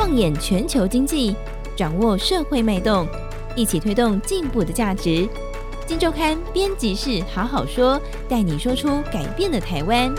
放眼全球经济，掌握社会脉动，一起推动进步的价值。金周刊编辑室好好说，带你说出改变的台湾。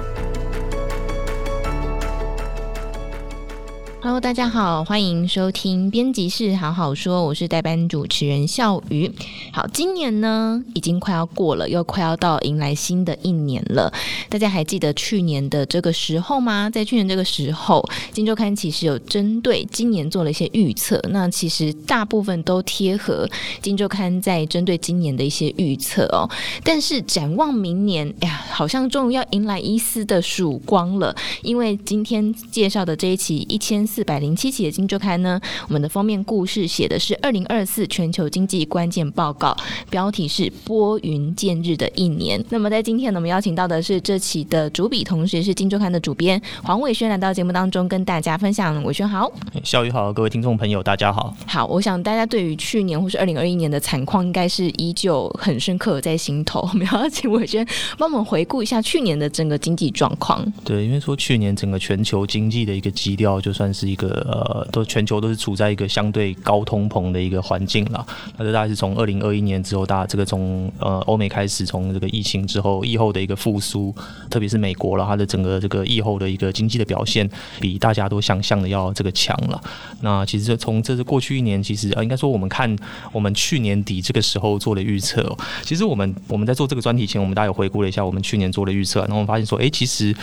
Hello，大家好，欢迎收听编辑室好好说，我是代班主持人笑瑜。好，今年呢已经快要过了，又快要到迎来新的一年了。大家还记得去年的这个时候吗？在去年这个时候，金周刊其实有针对今年做了一些预测，那其实大部分都贴合金周刊在针对今年的一些预测哦。但是展望明年，哎呀，好像终于要迎来一丝的曙光了，因为今天介绍的这一期一千。四百零七期的金周刊呢，我们的封面故事写的是二零二四全球经济关键报告，标题是拨云见日的一年。那么在今天呢，我们邀请到的是这期的主笔，同时是金周刊的主编黄伟轩来到节目当中跟大家分享。伟轩好，小宇好，各位听众朋友大家好。好，我想大家对于去年或是二零二一年的惨况，应该是依旧很深刻在心头。我们要请伟轩帮我们回顾一下去年的整个经济状况。对，因为说去年整个全球经济的一个基调，就算是。是一个呃，都全球都是处在一个相对高通膨的一个环境了。那这大概是从二零二一年之后，大家这个从呃欧美开始，从这个疫情之后，疫后的一个复苏，特别是美国了，它的整个这个疫后的一个经济的表现，比大家都想象的要这个强了。那其实从这是过去一年，其实呃应该说我们看我们去年底这个时候做的预测，其实我们我们在做这个专题前，我们大家有回顾了一下我们去年做的预测，然后我们发现说，哎，其实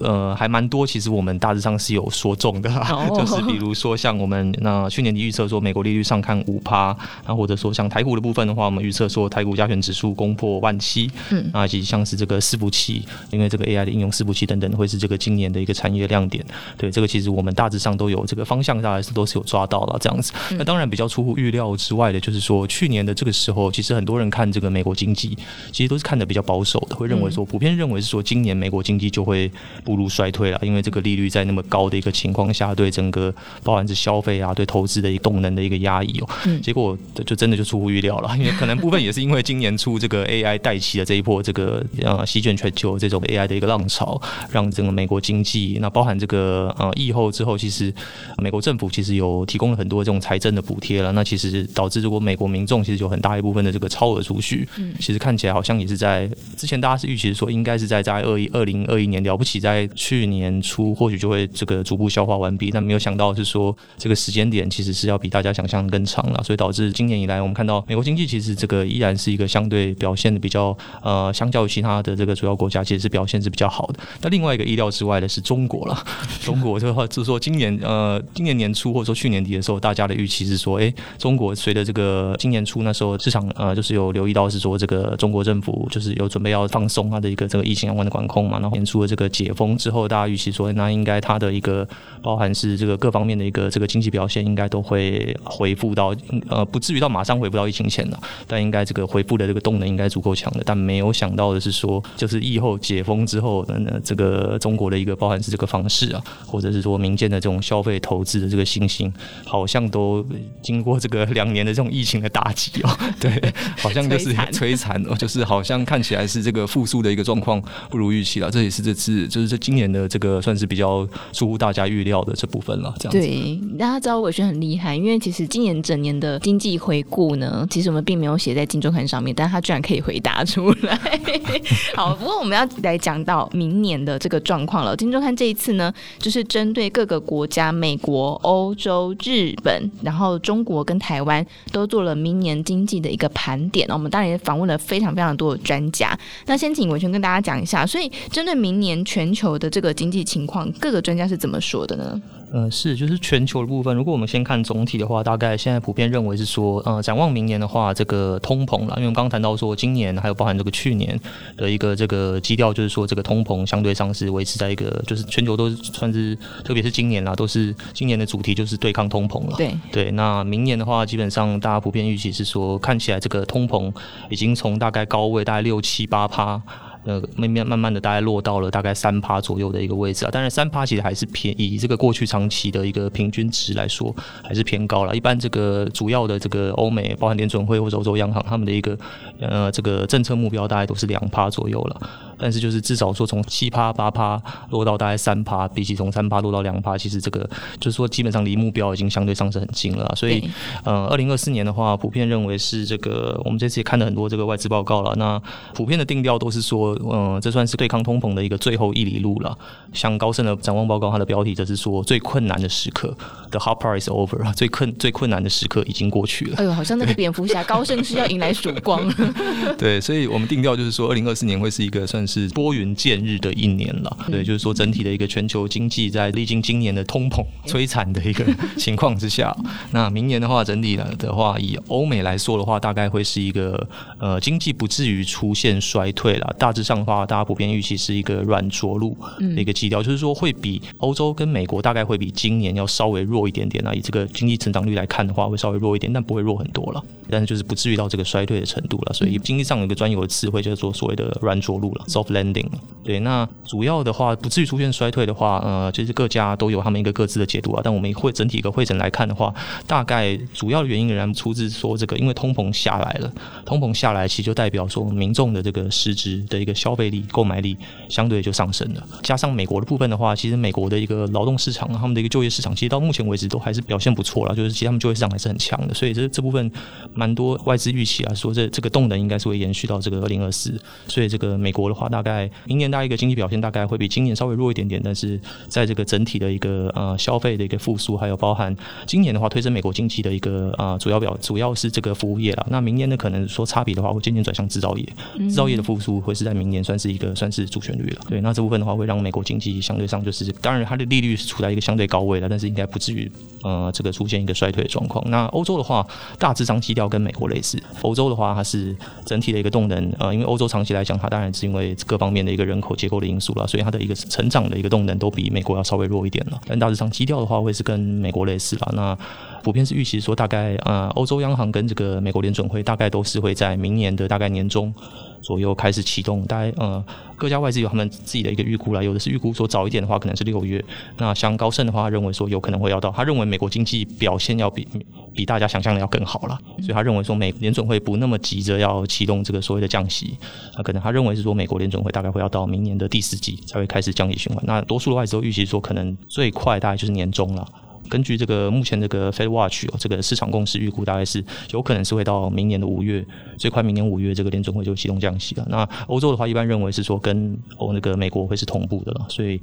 呃还蛮多，其实我们大致上是有说中的。就是比如说像我们那去年底预测说美国利率上看五趴，然后或者说像台股的部分的话，我们预测说台股加权指数攻破万七，嗯，啊以及像是这个伺服器，因为这个 AI 的应用伺服器等等会是这个今年的一个产业亮点。对，这个其实我们大致上都有这个方向，大概是都是有抓到了这样子。那当然比较出乎预料之外的，就是说去年的这个时候，其实很多人看这个美国经济，其实都是看的比较保守的，会认为说普遍认为是说今年美国经济就会步入衰退了，因为这个利率在那么高的一个情况下，对。整个包含是消费啊，对投资的一个动能的一个压抑哦，结果就真的就出乎预料了，因为可能部分也是因为今年初这个 AI 带起的这一波这个呃席卷全球这种 AI 的一个浪潮，让整个美国经济那包含这个呃疫后之后，其实美国政府其实有提供了很多这种财政的补贴了，那其实导致如果美国民众其实有很大一部分的这个超额储蓄，其实看起来好像也是在之前大家是预期说应该是在在二一二零二一年了不起，在去年初或许就会这个逐步消化完毕，但。没有想到是说这个时间点其实是要比大家想象的更长了，所以导致今年以来我们看到美国经济其实这个依然是一个相对表现的比较呃，相较于其他的这个主要国家，其实是表现是比较好的。那另外一个意料之外的是中国了，中国的话就是说今年呃，今年年初或者说去年底的时候，大家的预期是说，哎，中国随着这个今年初那时候市场呃，就是有留意到是说这个中国政府就是有准备要放松它的一个这个疫情相关的管控嘛，然后年初的这个解封之后，大家预期说那应该它的一个包含是。这个各方面的一个这个经济表现应该都会恢复到呃，不至于到马上恢复到疫情前了，但应该这个恢复的这个动能应该足够强的。但没有想到的是说，就是疫后解封之后的呢，这个中国的一个包含是这个房市啊，或者是说民间的这种消费投资的这个信心，好像都经过这个两年的这种疫情的打击哦，对，好像就是摧残哦，就是好像看起来是这个复苏的一个状况不如预期了。这也是这次就是这今年的这个算是比较出乎大家预料的这部分。了，这样对，大家知道伟轩很厉害，因为其实今年整年的经济回顾呢，其实我们并没有写在金周刊上面，但他居然可以回答出来。好，不过我们要来讲到明年的这个状况了。金周刊这一次呢，就是针对各个国家，美国、欧洲、日本，然后中国跟台湾都做了明年经济的一个盘点。我们当然也访问了非常非常多的专家。那先请伟轩跟大家讲一下，所以针对明年全球的这个经济情况，各个专家是怎么说的呢？呃，是，就是全球的部分。如果我们先看总体的话，大概现在普遍认为是说，呃，展望明年的话，这个通膨了，因为我们刚刚谈到说，今年还有包含这个去年的一个这个基调，就是说这个通膨相对上是维持在一个，就是全球都算是，特别是今年啦，都是今年的主题就是对抗通膨了。对对，那明年的话，基本上大家普遍预期是说，看起来这个通膨已经从大概高位大概六七八趴。呃，慢慢慢慢的大概落到了大概三趴左右的一个位置啊。当然，三趴其实还是偏以这个过去长期的一个平均值来说，还是偏高了。一般这个主要的这个欧美，包含联准会或者欧洲央行，他们的一个呃这个政策目标大概都是两趴左右了。但是就是至少说从七趴八趴落到大概三趴，比起从三趴落到两趴，其实这个就是说基本上离目标已经相对上是很近了。所以呃，二零二四年的话，普遍认为是这个我们这次也看了很多这个外资报告了。那普遍的定调都是说，嗯，这算是对抗通膨的一个最后一里路了。像高盛的展望报告，它的标题则是说最困难的时刻，The hard part is over，最困最困难的时刻已经过去了。哎呦，好像那个 蝙蝠侠高盛是要迎来曙光。对，所以我们定调就是说，二零二四年会是一个算。是拨云见日的一年了，对，就是说整体的一个全球经济在历经今年的通膨摧残的一个 情况之下，那明年的话，整体的话，以欧美来说的话，大概会是一个呃经济不至于出现衰退了，大致上的话，大家普遍预期是一个软着陆的一个基调，就是说会比欧洲跟美国大概会比今年要稍微弱一点点啊，以这个经济成长率来看的话，会稍微弱一点，但不会弱很多了，但是就是不至于到这个衰退的程度了，所以经济上有一个专有的词汇叫做所谓的软着陆了。Soft landing，对，那主要的话不至于出现衰退的话，呃，就是各家都有他们一个各自的解读啊。但我们会整体一个会诊来看的话，大概主要的原因仍然出自说这个，因为通膨下来了，通膨下来其实就代表说民众的这个实质的一个消费力、购买力相对就上升了。加上美国的部分的话，其实美国的一个劳动市场，他们的一个就业市场，其实到目前为止都还是表现不错了，就是其实他们就业市场还是很强的。所以这这部分蛮多外资预期啊，说这这个动能应该是会延续到这个二零二四。所以这个美国的话，大概。明年大概一个经济表现大概会比今年稍微弱一点点，但是在这个整体的一个呃消费的一个复苏，还有包含今年的话推升美国经济的一个啊主要表主要是这个服务业了。那明年呢可能说差别的话会渐渐转向制造业，制造业的复苏会是在明年算是一个算是主旋律了。对，那这部分的话会让美国经济相对上就是当然它的利率是处在一个相对高位的，但是应该不至于呃这个出现一个衰退的状况。那欧洲的话大致上基调跟美国类似，欧洲的话它是整体的一个动能呃因为欧洲长期来讲它当然是因为各方面的。一个人口结构的因素了，所以它的一个成长的一个动能都比美国要稍微弱一点了。但大致上基调的话，会是跟美国类似了。那普遍是预期说，大概呃，欧洲央行跟这个美国联准会大概都是会在明年的大概年中。左右开始启动，大概呃各家外资有他们自己的一个预估啦，有的是预估说早一点的话可能是六月，那像高盛的话他认为说有可能会要到，他认为美国经济表现要比比大家想象的要更好了，所以他认为说美联准会不那么急着要启动这个所谓的降息，那可能他认为是说美国联准会大概会要到明年的第四季才会开始降息循环，那多数的外资都预期说可能最快大概就是年中了。根据这个目前这个 Fed Watch 哦，这个市场共识预估大概是有可能是会到明年的五月，最快明年五月这个联准会就启动降息了。那欧洲的话，一般认为是说跟欧那个美国会是同步的了，所以。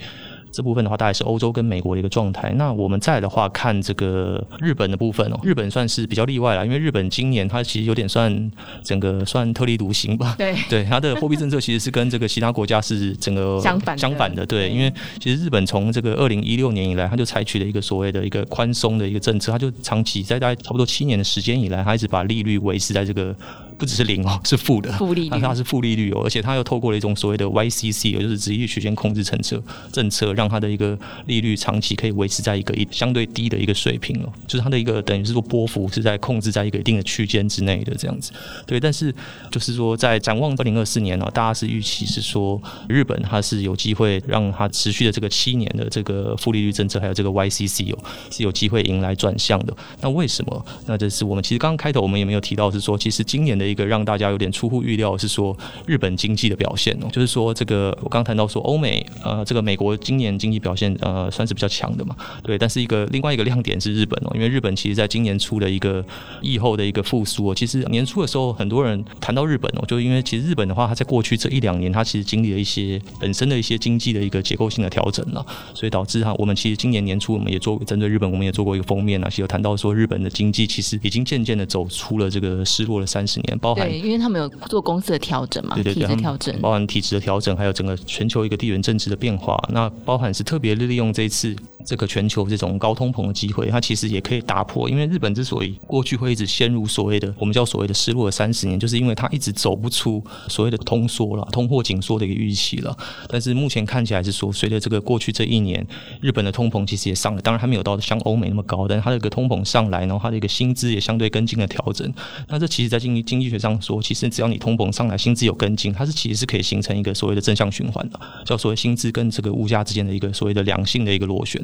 这部分的话，大概是欧洲跟美国的一个状态。那我们再的话，看这个日本的部分哦，日本算是比较例外了，因为日本今年它其实有点算整个算特立独行吧。对 对，它的货币政策其实是跟这个其他国家是整个相反相反的。对，因为其实日本从这个二零一六年以来，它就采取了一个所谓的一个宽松的一个政策，它就长期在大概差不多七年的时间以来，它一直把利率维持在这个。不只是零哦，是负的，负利率，它是负利率哦，而且它又透过了一种所谓的 YCC，也就是殖利率区间控制政策，政策让它的一个利率长期可以维持在一个一相对低的一个水平哦，就是它的一个等于是说波幅是在控制在一个一定的区间之内的这样子。对，但是就是说在展望二零二四年呢，大家是预期是说日本它是有机会让它持续的这个七年的这个负利率政策，还有这个 YCC 哦，是有机会迎来转向的。那为什么？那这是我们其实刚刚开头我们也没有提到是说，其实今年的。一个让大家有点出乎预料是说日本经济的表现哦，就是说这个我刚谈到说欧美呃这个美国今年经济表现呃算是比较强的嘛，对，但是一个另外一个亮点是日本哦，因为日本其实在今年初的一个疫后的一个复苏哦，其实年初的时候很多人谈到日本哦，就因为其实日本的话，它在过去这一两年它其实经历了一些本身的一些经济的一个结构性的调整了，所以导致哈我们其实今年年初我们也做针对日本我们也做过一个封面啊，其实有谈到说日本的经济其实已经渐渐的走出了这个失落了三十年。包含对，因为他们有做公司的调整嘛，对对对，体制调整，包含体制的调整，还有整个全球一个地缘政治的变化。那包含是特别利用这一次这个全球这种高通膨的机会，它其实也可以打破。因为日本之所以过去会一直陷入所谓的我们叫所谓的失落的三十年，就是因为它一直走不出所谓的通缩了、通货紧缩的一个预期了。但是目前看起来是说，随着这个过去这一年，日本的通膨其实也上了，当然还没有到像欧美那么高，但是它的一个通膨上来，然后它的一个薪资也相对跟进了调整。那这其实在经济经济学上说，其实只要你通膨上来，薪资有跟进，它是其实是可以形成一个所谓的正向循环的，叫所谓薪资跟这个物价之间的一个所谓的良性的一个螺旋。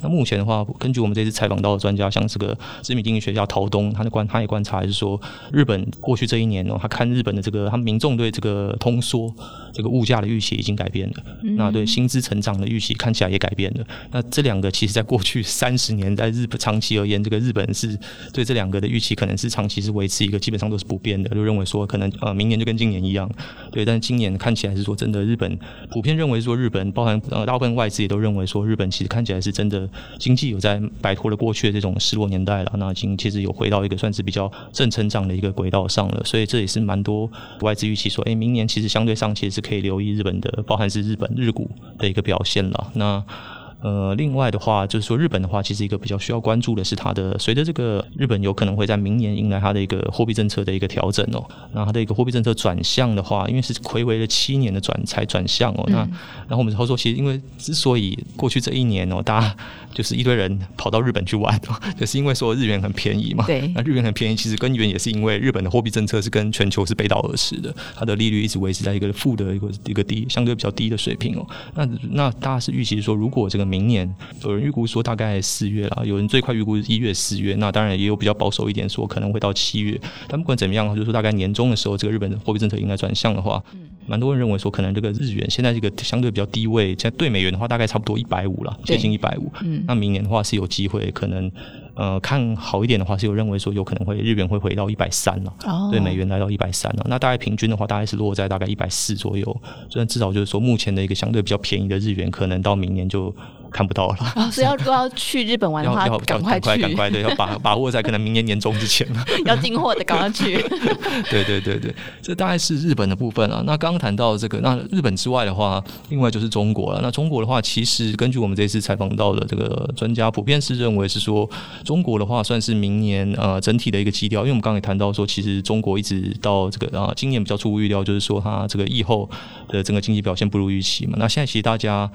那目前的话，根据我们这次采访到的专家，像这个知名经济学家陶东，他的观他也观察，还是说日本过去这一年哦，他看日本的这个他们民众对这个通缩这个物价的预期已经改变了，那对薪资成长的预期看起来也改变了。那这两个其实在过去三十年，在日本长期而言，这个日本是对这两个的预期可能是长期是维持一个基本上都是不变就认为说可能呃明年就跟今年一样，对。但今年看起来是说真的，日本普遍认为说日本包含呃大部分外资也都认为说日本其实看起来是真的经济有在摆脱了过去的这种失落年代了，那已经其实有回到一个算是比较正成长的一个轨道上了，所以这也是蛮多外资预期说，哎，明年其实相对上其实是可以留意日本的，包含是日本日股的一个表现了。那。呃，另外的话，就是说日本的话，其实一个比较需要关注的是它的，随着这个日本有可能会在明年迎来它的一个货币政策的一个调整哦。那它的一个货币政策转向的话，因为是睽违了七年的转才转向哦。那然后我们之后说，其实因为之所以过去这一年哦，大家就是一堆人跑到日本去玩，就是因为说日元很便宜嘛。对。那日元很便宜，其实根源也是因为日本的货币政策是跟全球是背道而驰的，它的利率一直维持在一个负的一个一个低相对比较低的水平哦。那那大家是预期说，如果这个明年有人预估说大概四月啦，有人最快预估是一月、四月，那当然也有比较保守一点说可能会到七月。但不管怎么样，就是说大概年中的时候，这个日本的货币政策应该转向的话，蛮多人认为说可能这个日元现在这个相对比较低位，现在对美元的话大概差不多一百五了，接近一百五。嗯那明年的话是有机会可能。呃，看好一点的话，是有认为说有可能会日元会回到一百三了，对美元来到一百三了。那大概平均的话，大概是落在大概一百四左右。所以至少就是说，目前的一个相对比较便宜的日元，可能到明年就看不到了。哦，所以要说要去日本玩的话，要赶快去，赶快对，要把 把握在可能明年年中之前 要进货的赶快去。对对对对，这大概是日本的部分啊。那刚刚谈到这个，那日本之外的话，另外就是中国了。那中国的话，其实根据我们这次采访到的这个专家，普遍是认为是说。中国的话算是明年呃整体的一个基调，因为我们刚刚也谈到说，其实中国一直到这个啊今年比较出乎预料，就是说它这个疫后的整个经济表现不如预期嘛。那现在其实大家。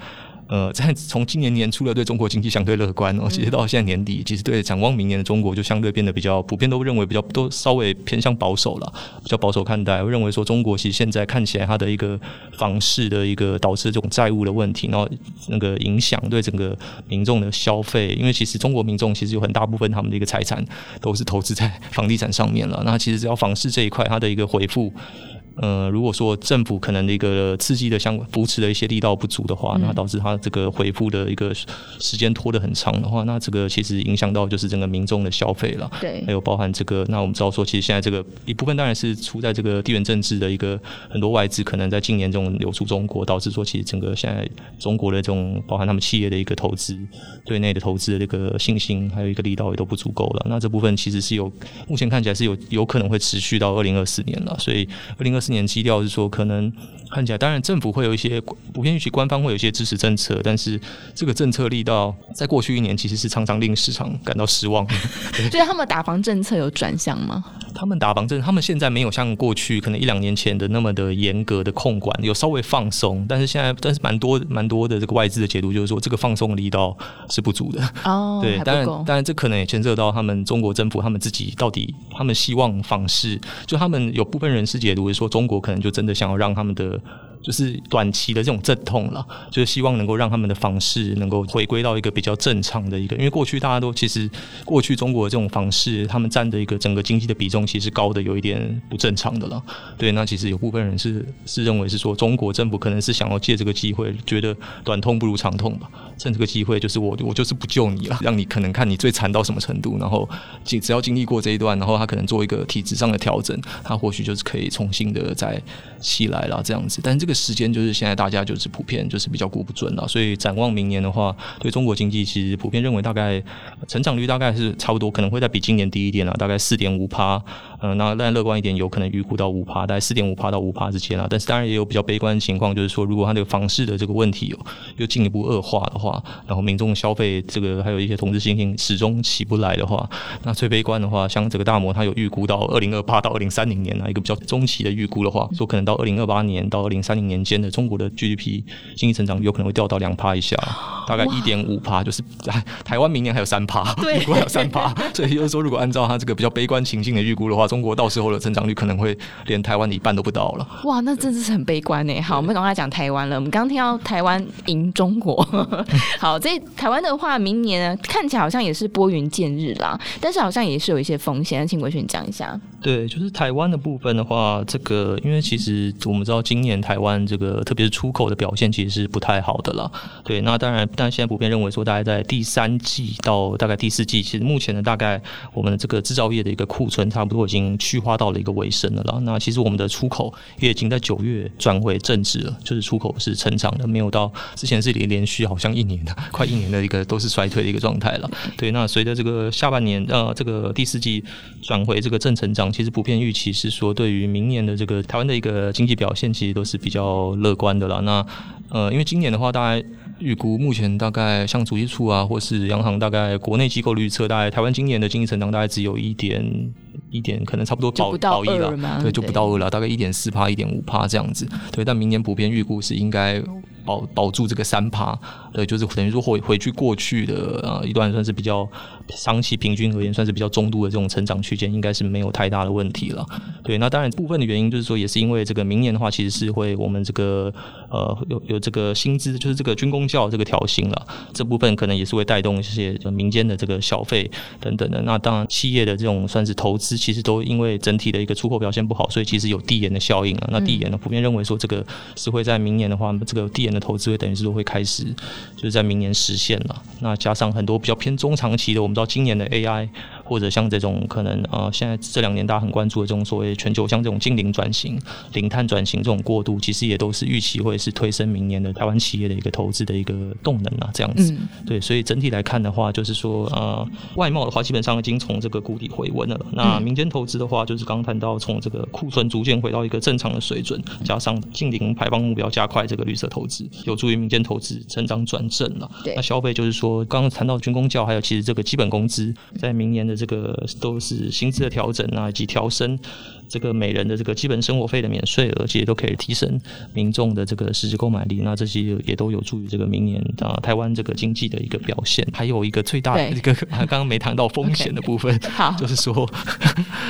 呃，在 从今年年初的对中国经济相对乐观哦，其实到现在年底，其实对展望明年的中国就相对变得比较普遍，都认为比较都稍微偏向保守了，比较保守看待。我认为说中国其实现在看起来它的一个房市的一个导致这种债务的问题，然后那个影响对整个民众的消费，因为其实中国民众其实有很大部分他们的一个财产都是投资在 房地产上面了。那其实只要房市这一块它的一个回复。呃，如果说政府可能的一个刺激的相关扶持的一些力道不足的话，那导致它这个回复的一个时间拖得很长的话，那这个其实影响到就是整个民众的消费了。对，还有包含这个，那我们知道说，其实现在这个一部分当然是出在这个地缘政治的一个很多外资可能在近年这种流出中国，导致说其实整个现在中国的这种包含他们企业的一个投资对内的投资的这个信心，还有一个力道也都不足够了。那这部分其实是有目前看起来是有有可能会持续到二零二四年了，所以二零二年基调是说，可能看起来，当然政府会有一些普遍预期，官方会有一些支持政策，但是这个政策力道在过去一年其实是常常令市场感到失望。所以他们打房政策有转向吗？他们打房政，他们现在没有像过去可能一两年前的那么的严格的控管，有稍微放松，但是现在，但是蛮多蛮多的这个外资的解读就是说，这个放松的力道是不足的。哦，对，当然，当然这可能也牵涉到他们中国政府他们自己到底，他们希望房市，就他们有部分人士解读是说，中国可能就真的想要让他们的。就是短期的这种阵痛了，就是希望能够让他们的房市能够回归到一个比较正常的一个，因为过去大家都其实过去中国的这种房市，他们占的一个整个经济的比重其实高的有一点不正常的了。对，那其实有部分人是是认为是说，中国政府可能是想要借这个机会，觉得短痛不如长痛吧，趁这个机会就是我我就是不救你了，让你可能看你最惨到什么程度，然后只只要经历过这一段，然后他可能做一个体制上的调整，他或许就是可以重新的再起来了这样子。但是这个时间就是现在大家就是普遍就是比较估不准了，所以展望明年的话，对中国经济其实普遍认为大概成长率大概是差不多，可能会再比今年低一点了，大概四点五趴。嗯，那当然乐观一点，有可能预估到五趴，大概四点五趴到五趴之间啦。但是当然也有比较悲观的情况，就是说如果它这个房市的这个问题有又进一步恶化的话，然后民众消费这个还有一些投资信心始终起不来的话，那最悲观的话，像这个大摩它有预估到二零二八到二零三零年啊，一个比较中期的预估的话，说可能到二零二八年到二零三零年间的中国的 GDP 经济成长有可能会掉到两趴以下，大概一点五趴，就是台湾明年还有三趴，预估还有三趴，所以就是说如果按照他这个比较悲观情境的预估的话。中国到时候的成长率可能会连台湾的一半都不到了。哇，那真的是很悲观呢。好，我们赶快讲台湾了。我们刚刚听到台湾赢中国，好，这台湾的话，明年呢看起来好像也是拨云见日啦，但是好像也是有一些风险。请国轩讲一下。对，就是台湾的部分的话，这个因为其实我们知道今年台湾这个特别是出口的表现其实是不太好的了。对，那当然，但现在普遍认为说，大概在第三季到大概第四季，其实目前的大概我们的这个制造业的一个库存差不多已经。已经去化到了一个尾声了啦。那其实我们的出口也已经在九月转回正值了，就是出口是成长的，没有到之前是连连续好像一年的 快一年的一个都是衰退的一个状态了。对，那随着这个下半年呃这个第四季转回这个正成长，其实普遍预期是说，对于明年的这个台湾的一个经济表现，其实都是比较乐观的啦。那呃，因为今年的话，大概预估目前大概像主计处啊，或是央行大概国内机构预测，大概台湾今年的经济成长大概只有一点。一点可能差不多保保一了，对，就不到二了，大概一点四趴、一点五趴这样子，对。但明年普遍预估是应该保保住这个三趴，对，就是等于说回回去过去的呃一段算是比较长期平均而言算是比较中度的这种成长区间，应该是没有太大的问题了。对，那当然部分的原因就是说，也是因为这个明年的话，其实是会我们这个呃有有这个薪资，就是这个军工教这个调薪了，这部分可能也是会带动一些民间的这个消费等等的。那当然企业的这种算是投资。其实都因为整体的一个出口表现不好，所以其实有递延的效应了。那递延呢，普遍认为说这个是会在明年的话，这个递延的投资会等于是说会开始，就是在明年实现了。那加上很多比较偏中长期的，我们知道今年的 AI。或者像这种可能呃，现在这两年大家很关注的这种所谓全球像这种净零转型、零碳转型这种过渡，其实也都是预期会是推升明年的台湾企业的一个投资的一个动能啊，这样子。嗯、对，所以整体来看的话，就是说呃，外贸的话基本上已经从这个谷底回温了。那民间投资的话，就是刚刚谈到从这个库存逐渐回到一个正常的水准，加上净零排放目标加快这个绿色投资，有助于民间投资成长转正了。对，那消费就是说刚刚谈到军工教，还有其实这个基本工资在明年的。这个都是薪资的调整啊，以及调升。这个每人的这个基本生活费的免税额，其实都可以提升民众的这个实质购买力。那这些也都有助于这个明年啊台湾这个经济的一个表现。还有一个最大的一个，刚刚没谈到风险的 部分，就是说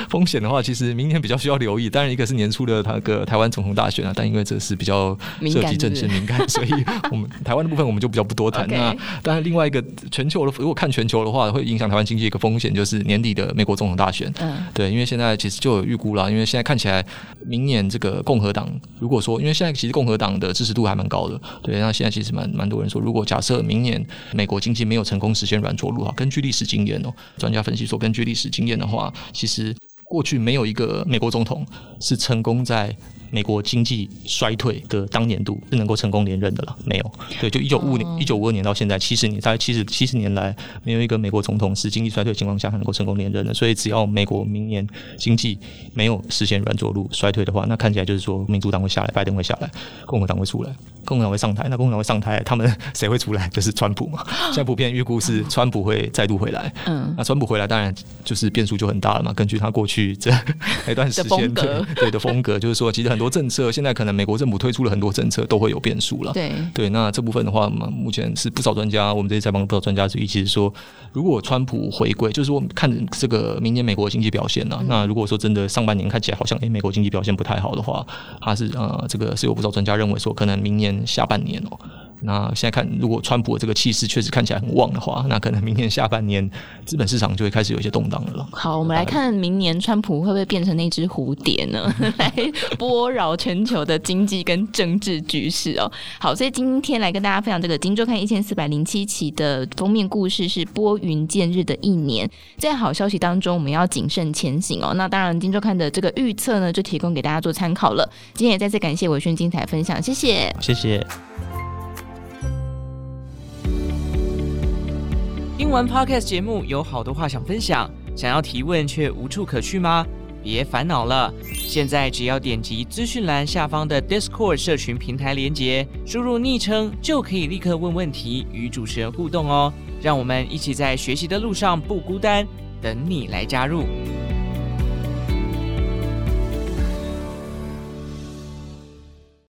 风险的话，其实明年比较需要留意。当然，一个是年初的那个台湾总统大选啊，但因为这是比较涉及政治敏感，所以我们台湾的部分我们就比较不多谈。那当然，另外一个全球的，如果看全球的话，会影响台湾经济一个风险，就是年底的美国总统大选。嗯，对，因为现在其实就有预估了。因为现在看起来，明年这个共和党，如果说，因为现在其实共和党的支持度还蛮高的，对，那现在其实蛮蛮多人说，如果假设明年美国经济没有成功实现软着陆哈，根据历史经验哦，专家分析说，根据历史经验的话，其实过去没有一个美国总统是成功在。美国经济衰退的当年度是能够成功连任的了，没有。对，就一九五五年，一九五二年到现在七十年，大概七十七十年来，没有一个美国总统是经济衰退的情况下还能够成功连任的。所以，只要美国明年经济没有实现软着陆衰退的话，那看起来就是说，民主党会下来，拜登会下来，共和党会出来，共和党会上台。那共和党会上台，他们谁会出来？就是川普嘛。现在普遍预估是川普会再度回来。嗯。那川普回来，当然就是变数就很大了嘛。根据他过去这 一段时间 对对的风格，就是说，其实很。很多政策现在可能美国政府推出了很多政策都会有变数了。对对，那这部分的话，目前是不少专家，我们这些采访不少专家之一，其实说，如果川普回归，就是说看这个明年美国经济表现呢、啊，嗯、那如果说真的上半年看起来好像诶美国经济表现不太好的话，他是呃这个是有不少专家认为说，可能明年下半年哦。那现在看，如果川普的这个气势确实看起来很旺的话，那可能明年下半年资本市场就会开始有一些动荡了。好，我们来看明年川普会不会变成那只蝴蝶呢？来波扰全球的经济跟政治局势哦。好，所以今天来跟大家分享这个《金周刊》一千四百零七期的封面故事是拨云见日的一年，在好消息当中，我们要谨慎前行哦。那当然，《金周刊》的这个预测呢，就提供给大家做参考了。今天也再次感谢伟轩精彩分享，谢谢，谢谢。听完 Podcast 节目，有好多话想分享，想要提问却无处可去吗？别烦恼了，现在只要点击资讯栏下方的 Discord 社群平台连接，输入昵称就可以立刻问问题，与主持人互动哦。让我们一起在学习的路上不孤单，等你来加入。